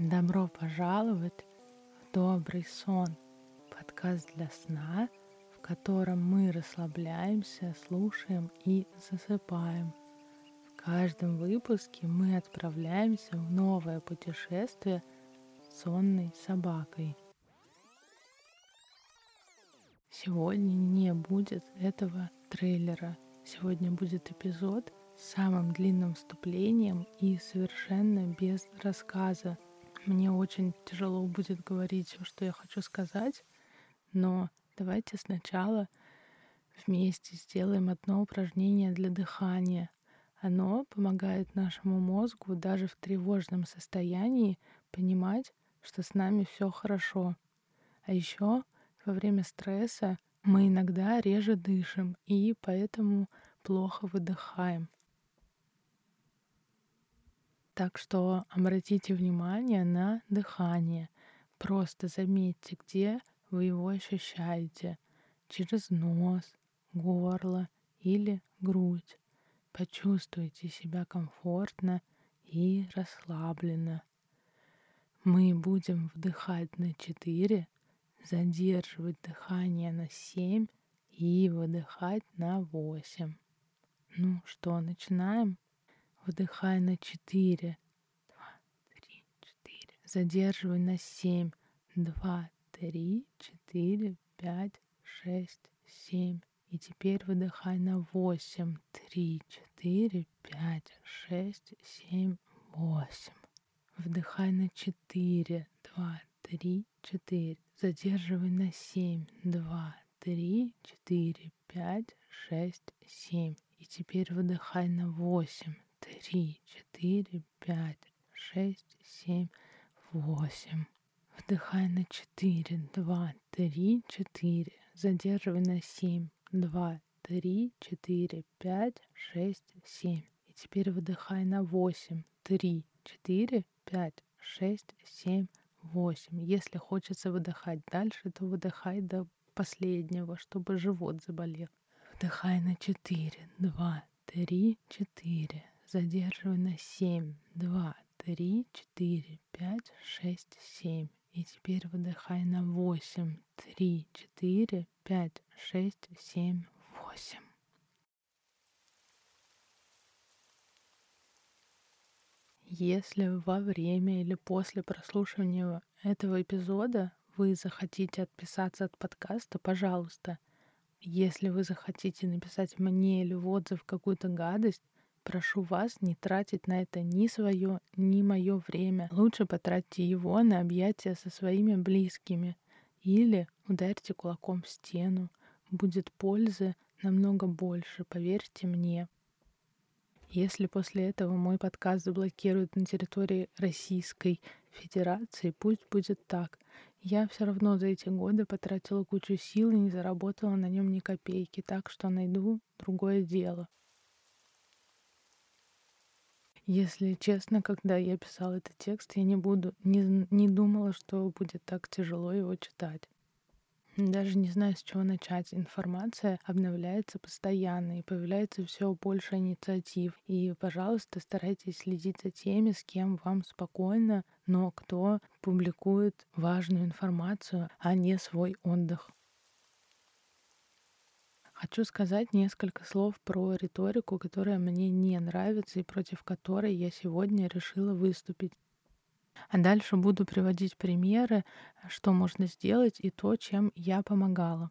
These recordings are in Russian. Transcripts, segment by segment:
Добро пожаловать в добрый сон, подкаст для сна, в котором мы расслабляемся, слушаем и засыпаем. В каждом выпуске мы отправляемся в новое путешествие с сонной собакой. Сегодня не будет этого трейлера. Сегодня будет эпизод с самым длинным вступлением и совершенно без рассказа – мне очень тяжело будет говорить все, что я хочу сказать, но давайте сначала вместе сделаем одно упражнение для дыхания. Оно помогает нашему мозгу даже в тревожном состоянии понимать, что с нами все хорошо. А еще во время стресса мы иногда реже дышим и поэтому плохо выдыхаем. Так что обратите внимание на дыхание. Просто заметьте, где вы его ощущаете. Через нос, горло или грудь. Почувствуйте себя комфортно и расслабленно. Мы будем вдыхать на 4, задерживать дыхание на 7 и выдыхать на 8. Ну что, начинаем? Вдыхай на 4. 2, 3, 4. Задерживай на 7. 2, 3, 4, 5, 6, 7. И теперь выдыхай на 8. 3, 4, 5, 6, 7, 8. Вдыхай на 4. 2, 3, 4. Задерживай на 7. 2, 3, 4, 5, 6, 7. И теперь выдыхай на 8 три, четыре, пять, шесть, семь, восемь. Вдыхай на четыре, два, три, четыре. Задерживай на семь, два, три, четыре, пять, шесть, семь. И теперь выдыхай на восемь, три, четыре, пять, шесть, семь, восемь. Если хочется выдыхать дальше, то выдыхай до последнего, чтобы живот заболел. Вдыхай на 4, 2, 3, 4 задерживаю на 7, 2, 3, 4, 5, 6, 7. И теперь выдыхай на 8, 3, 4, 5, 6, 7, 8. Если во время или после прослушивания этого эпизода вы захотите отписаться от подкаста, пожалуйста. Если вы захотите написать мне или в отзыв какую-то гадость, Прошу вас не тратить на это ни свое, ни мое время. Лучше потратьте его на объятия со своими близкими или ударьте кулаком в стену. Будет пользы намного больше, поверьте мне. Если после этого мой подкаст заблокируют на территории Российской Федерации, пусть будет так. Я все равно за эти годы потратила кучу сил и не заработала на нем ни копейки, так что найду другое дело. Если честно, когда я писала этот текст, я не буду, не, не думала, что будет так тяжело его читать. Даже не знаю, с чего начать. Информация обновляется постоянно, и появляется все больше инициатив. И, пожалуйста, старайтесь следить за теми, с кем вам спокойно, но кто публикует важную информацию, а не свой отдых. Хочу сказать несколько слов про риторику, которая мне не нравится и против которой я сегодня решила выступить. А дальше буду приводить примеры, что можно сделать и то, чем я помогала.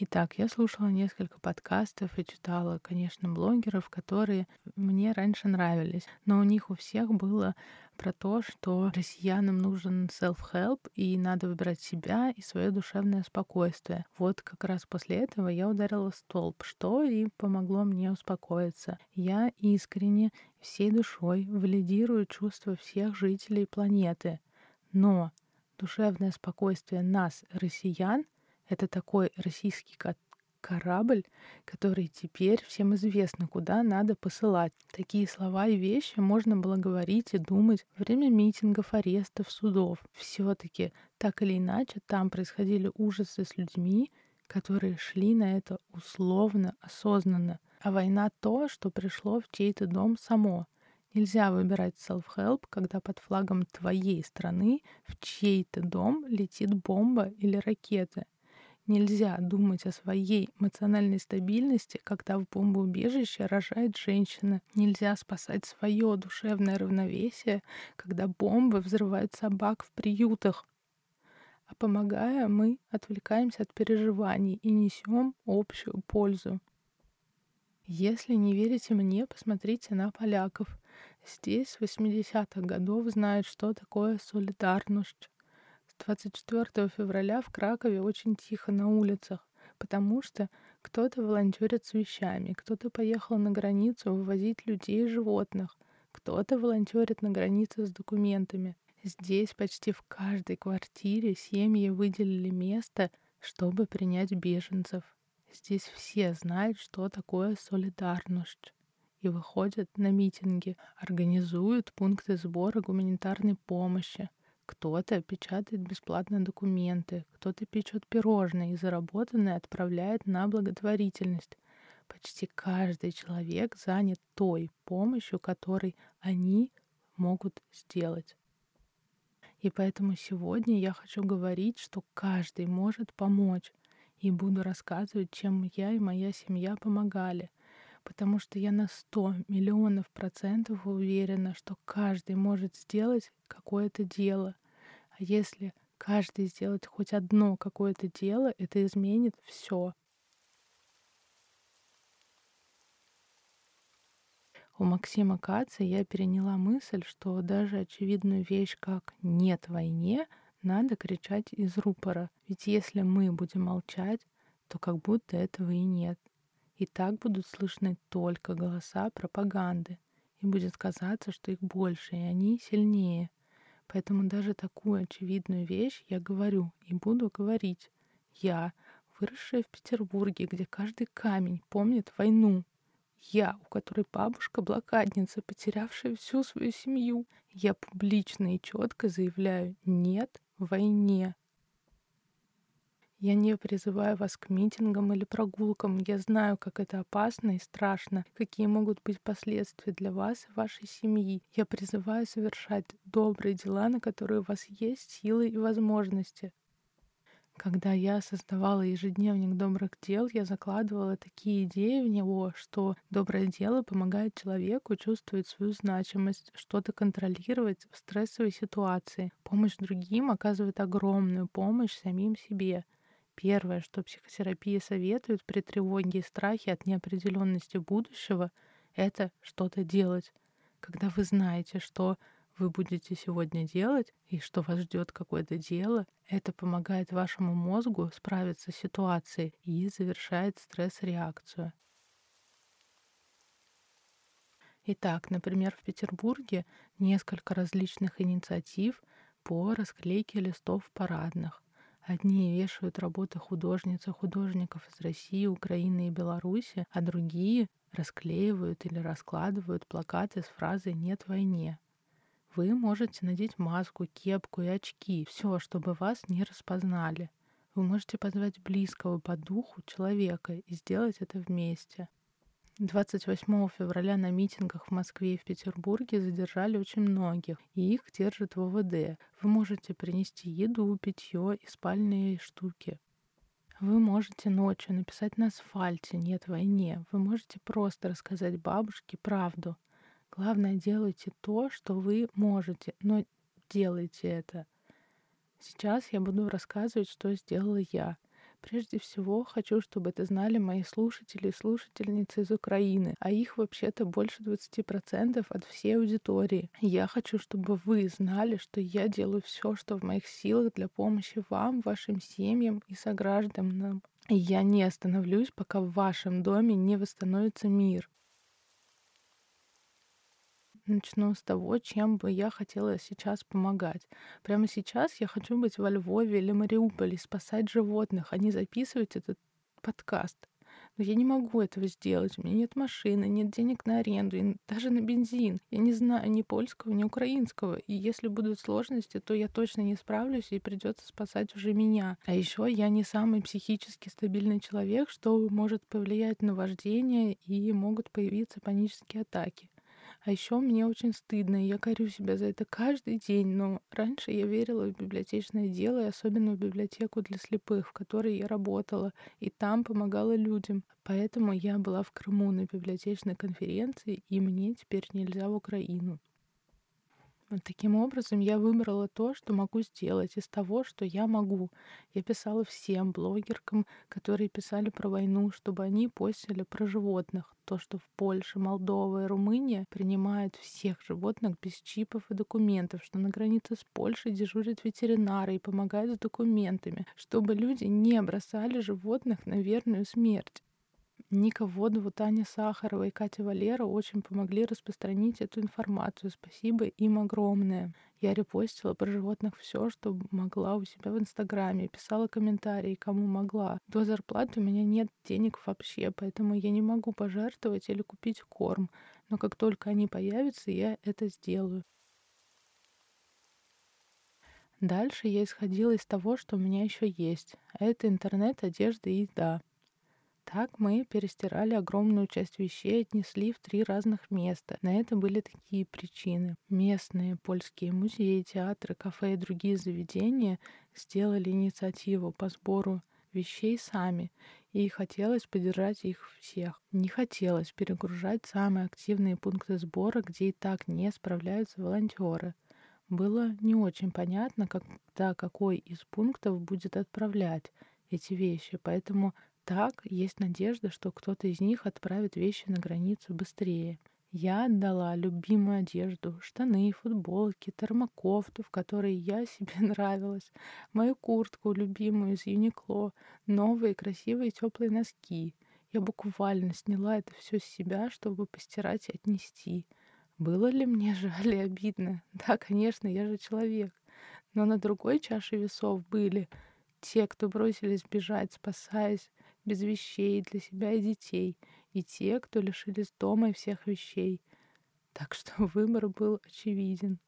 Итак, я слушала несколько подкастов и читала, конечно, блогеров, которые мне раньше нравились, но у них у всех было про то, что россиянам нужен self-help и надо выбирать себя и свое душевное спокойствие. Вот как раз после этого я ударила столб, что и помогло мне успокоиться. Я искренне, всей душой валидирую чувства всех жителей планеты. Но душевное спокойствие нас, россиян, это такой российский корабль, который теперь всем известно, куда надо посылать. Такие слова и вещи можно было говорить и думать во время митингов, арестов, судов. Все-таки так или иначе там происходили ужасы с людьми, которые шли на это условно, осознанно. А война то, что пришло в чей-то дом само. Нельзя выбирать self-help, когда под флагом твоей страны в чей-то дом летит бомба или ракета. Нельзя думать о своей эмоциональной стабильности, когда в бомбоубежище рожает женщина. Нельзя спасать свое душевное равновесие, когда бомбы взрывают собак в приютах. А помогая, мы отвлекаемся от переживаний и несем общую пользу. Если не верите мне, посмотрите на поляков. Здесь с 80-х годов знают, что такое солидарность. С 24 февраля в Кракове очень тихо на улицах, потому что кто-то волонтерит с вещами, кто-то поехал на границу вывозить людей и животных, кто-то волонтерит на границе с документами. Здесь почти в каждой квартире семьи выделили место, чтобы принять беженцев. Здесь все знают, что такое солидарность и выходят на митинги, организуют пункты сбора гуманитарной помощи. Кто-то печатает бесплатно документы, кто-то печет пирожные и заработанное отправляет на благотворительность. Почти каждый человек занят той помощью, которой они могут сделать. И поэтому сегодня я хочу говорить, что каждый может помочь. И буду рассказывать, чем я и моя семья помогали потому что я на 100 миллионов процентов уверена, что каждый может сделать какое-то дело. А если каждый сделает хоть одно какое-то дело, это изменит все. У Максима Каца я переняла мысль, что даже очевидную вещь, как «нет войне», надо кричать из рупора. Ведь если мы будем молчать, то как будто этого и нет. И так будут слышны только голоса пропаганды. И будет казаться, что их больше, и они сильнее. Поэтому даже такую очевидную вещь я говорю и буду говорить. Я, выросшая в Петербурге, где каждый камень помнит войну. Я, у которой бабушка блокадница, потерявшая всю свою семью. Я публично и четко заявляю «нет войне». Я не призываю вас к митингам или прогулкам. Я знаю, как это опасно и страшно, какие могут быть последствия для вас и вашей семьи. Я призываю совершать добрые дела, на которые у вас есть силы и возможности. Когда я создавала ежедневник добрых дел, я закладывала такие идеи в него, что доброе дело помогает человеку чувствовать свою значимость, что-то контролировать в стрессовой ситуации. Помощь другим оказывает огромную помощь самим себе. Первое, что психотерапия советует при тревоге и страхе от неопределенности будущего, это что-то делать. Когда вы знаете, что вы будете сегодня делать и что вас ждет какое-то дело, это помогает вашему мозгу справиться с ситуацией и завершает стресс-реакцию. Итак, например, в Петербурге несколько различных инициатив по расклейке листов парадных. Одни вешают работы художниц и художников из России, Украины и Беларуси, а другие расклеивают или раскладывают плакаты с фразой «Нет войне». Вы можете надеть маску, кепку и очки, все, чтобы вас не распознали. Вы можете позвать близкого по духу человека и сделать это вместе. 28 февраля на митингах в Москве и в Петербурге задержали очень многих, и их держат в ОВД. Вы можете принести еду, питье и спальные штуки. Вы можете ночью написать на асфальте «Нет войне». Вы можете просто рассказать бабушке правду. Главное, делайте то, что вы можете, но делайте это. Сейчас я буду рассказывать, что сделала я. Прежде всего, хочу, чтобы это знали мои слушатели и слушательницы из Украины, а их вообще-то больше 20% от всей аудитории. Я хочу, чтобы вы знали, что я делаю все, что в моих силах для помощи вам, вашим семьям и согражданам. Я не остановлюсь, пока в вашем доме не восстановится мир. Начну с того, чем бы я хотела сейчас помогать. Прямо сейчас я хочу быть во Львове или Мариуполе, спасать животных, а не записывать этот подкаст. Но я не могу этого сделать. У меня нет машины, нет денег на аренду, и даже на бензин. Я не знаю ни польского, ни украинского. И если будут сложности, то я точно не справлюсь, и придется спасать уже меня. А еще я не самый психически стабильный человек, что может повлиять на вождение, и могут появиться панические атаки. А еще мне очень стыдно, и я корю себя за это каждый день, но раньше я верила в библиотечное дело, и особенно в библиотеку для слепых, в которой я работала, и там помогала людям. Поэтому я была в Крыму на библиотечной конференции, и мне теперь нельзя в Украину. Таким образом, я выбрала то, что могу сделать из того, что я могу. Я писала всем блогеркам, которые писали про войну, чтобы они постили про животных. То, что в Польше, Молдова и Румыния принимают всех животных без чипов и документов, что на границе с Польшей дежурят ветеринары и помогают с документами, чтобы люди не бросали животных на верную смерть. Ника Водову, Таня Сахарова и Катя Валера очень помогли распространить эту информацию. Спасибо им огромное. Я репостила про животных все, что могла у себя в Инстаграме, писала комментарии, кому могла. До зарплаты у меня нет денег вообще, поэтому я не могу пожертвовать или купить корм. Но как только они появятся, я это сделаю. Дальше я исходила из того, что у меня еще есть. Это интернет, одежда и еда. Так мы перестирали огромную часть вещей, отнесли в три разных места. На это были такие причины. Местные польские музеи, театры, кафе и другие заведения сделали инициативу по сбору вещей сами, и хотелось поддержать их всех. Не хотелось перегружать самые активные пункты сбора, где и так не справляются волонтеры. Было не очень понятно, когда какой из пунктов будет отправлять эти вещи, поэтому так, есть надежда, что кто-то из них отправит вещи на границу быстрее. Я отдала любимую одежду, штаны, футболки, термокофту, в которой я себе нравилась, мою куртку любимую из Юникло, новые красивые теплые носки. Я буквально сняла это все с себя, чтобы постирать и отнести. Было ли мне жаль и обидно? Да, конечно, я же человек. Но на другой чаше весов были те, кто бросились бежать, спасаясь, без вещей для себя и детей, и те, кто лишились дома и всех вещей. Так что выбор был очевиден.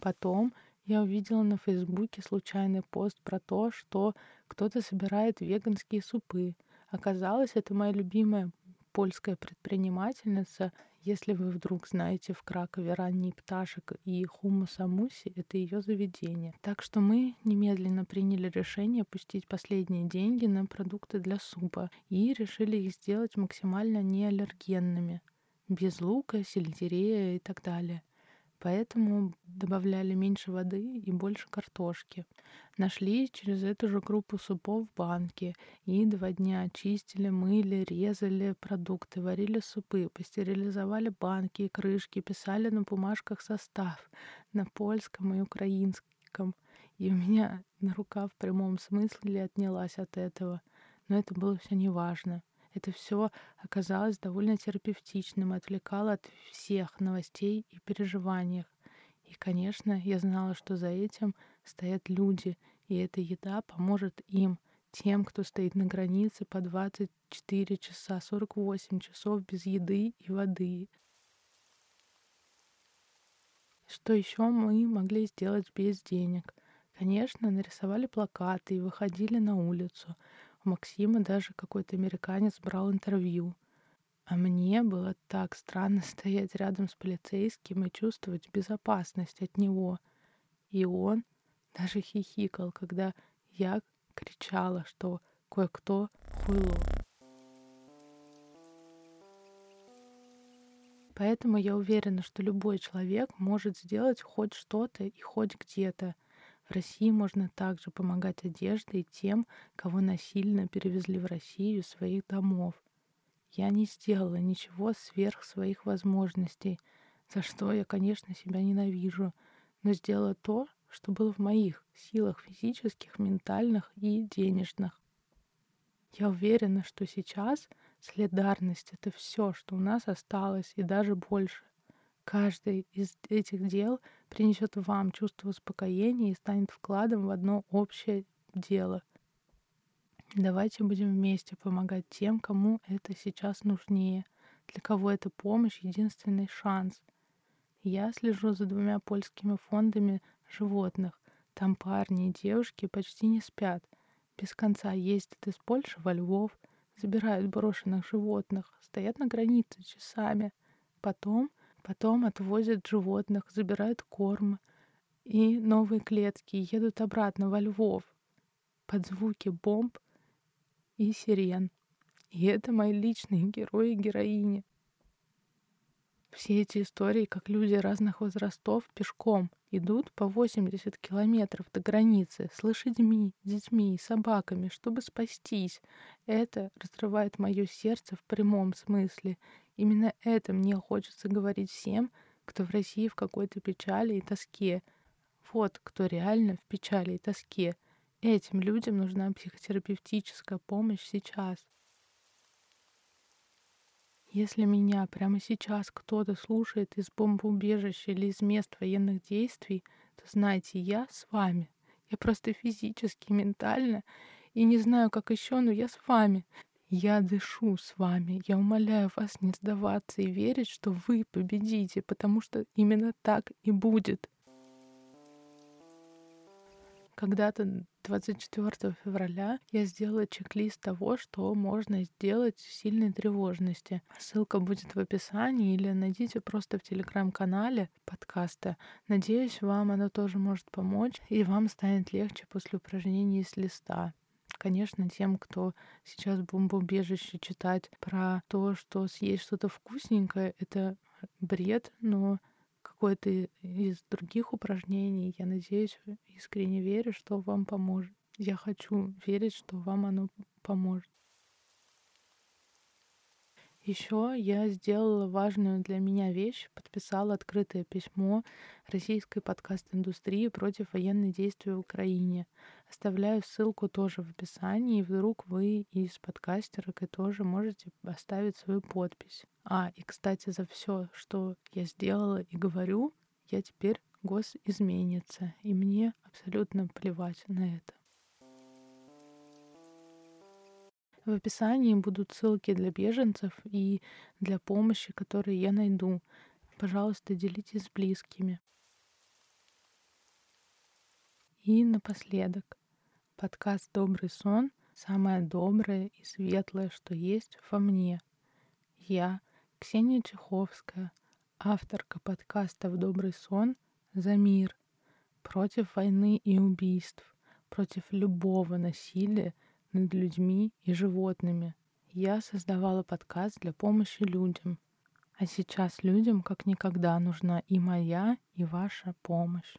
Потом я увидела на Фейсбуке случайный пост про то, что кто-то собирает веганские супы. Оказалось, это моя любимая польская предпринимательница если вы вдруг знаете в Кракове ранний пташек и хумус амуси, это ее заведение. Так что мы немедленно приняли решение пустить последние деньги на продукты для супа и решили их сделать максимально неаллергенными, без лука, сельдерея и так далее поэтому добавляли меньше воды и больше картошки. Нашли через эту же группу супов в банке и два дня чистили, мыли, резали продукты, варили супы, пастерилизовали банки и крышки, писали на бумажках состав на польском и украинском. И у меня на рука в прямом смысле отнялась от этого. Но это было все неважно. Это все оказалось довольно терапевтичным, отвлекало от всех новостей и переживаний. И, конечно, я знала, что за этим стоят люди, и эта еда поможет им, тем, кто стоит на границе по 24 часа, 48 часов без еды и воды. Что еще мы могли сделать без денег? Конечно, нарисовали плакаты и выходили на улицу. У Максима даже какой-то американец брал интервью. А мне было так странно стоять рядом с полицейским и чувствовать безопасность от него. И он даже хихикал, когда я кричала, что кое-кто хуйло. Поэтому я уверена, что любой человек может сделать хоть что-то и хоть где-то — в России можно также помогать одеждой тем, кого насильно перевезли в Россию своих домов. Я не сделала ничего сверх своих возможностей, за что я, конечно, себя ненавижу, но сделала то, что было в моих силах физических, ментальных и денежных. Я уверена, что сейчас солидарность — это все, что у нас осталось, и даже больше. Каждый из этих дел принесет вам чувство успокоения и станет вкладом в одно общее дело. Давайте будем вместе помогать тем, кому это сейчас нужнее, для кого эта помощь — единственный шанс. Я слежу за двумя польскими фондами животных. Там парни и девушки почти не спят. Без конца ездят из Польши во Львов, забирают брошенных животных, стоят на границе часами. Потом, потом отвозят животных, забирают корм и новые клетки и едут обратно во Львов под звуки бомб и сирен. И это мои личные герои и героини. Все эти истории, как люди разных возрастов пешком идут по 80 километров до границы с лошадьми, детьми и собаками, чтобы спастись. Это разрывает мое сердце в прямом смысле. Именно это мне хочется говорить всем, кто в России в какой-то печали и тоске. Вот кто реально в печали и тоске. Этим людям нужна психотерапевтическая помощь сейчас. Если меня прямо сейчас кто-то слушает из бомбоубежища или из мест военных действий, то знайте, я с вами. Я просто физически, ментально и не знаю, как еще, но я с вами. Я дышу с вами. Я умоляю вас не сдаваться и верить, что вы победите, потому что именно так и будет. Когда-то 24 февраля я сделала чек-лист того, что можно сделать в сильной тревожности. Ссылка будет в описании или найдите просто в телеграм-канале подкаста. Надеюсь, вам оно тоже может помочь, и вам станет легче после упражнений с листа. Конечно, тем, кто сейчас бомбоубежище читать про то, что съесть что-то вкусненькое, это бред, но какое-то из других упражнений. Я надеюсь, искренне верю, что вам поможет. Я хочу верить, что вам оно поможет. Еще я сделала важную для меня вещь, подписала открытое письмо российской подкаст-индустрии против военных действий в Украине. Оставляю ссылку тоже в описании, и вдруг вы из подкастерок и тоже можете оставить свою подпись. А, и, кстати, за все, что я сделала и говорю, я теперь госизменница, и мне абсолютно плевать на это. В описании будут ссылки для беженцев и для помощи, которые я найду. Пожалуйста, делитесь с близкими. И напоследок, подкаст «Добрый сон» — самое доброе и светлое, что есть во мне. Я, Ксения Чеховская, авторка подкаста «В добрый сон» за мир, против войны и убийств, против любого насилия — над людьми и животными. Я создавала подкаст для помощи людям. А сейчас людям как никогда нужна и моя, и ваша помощь.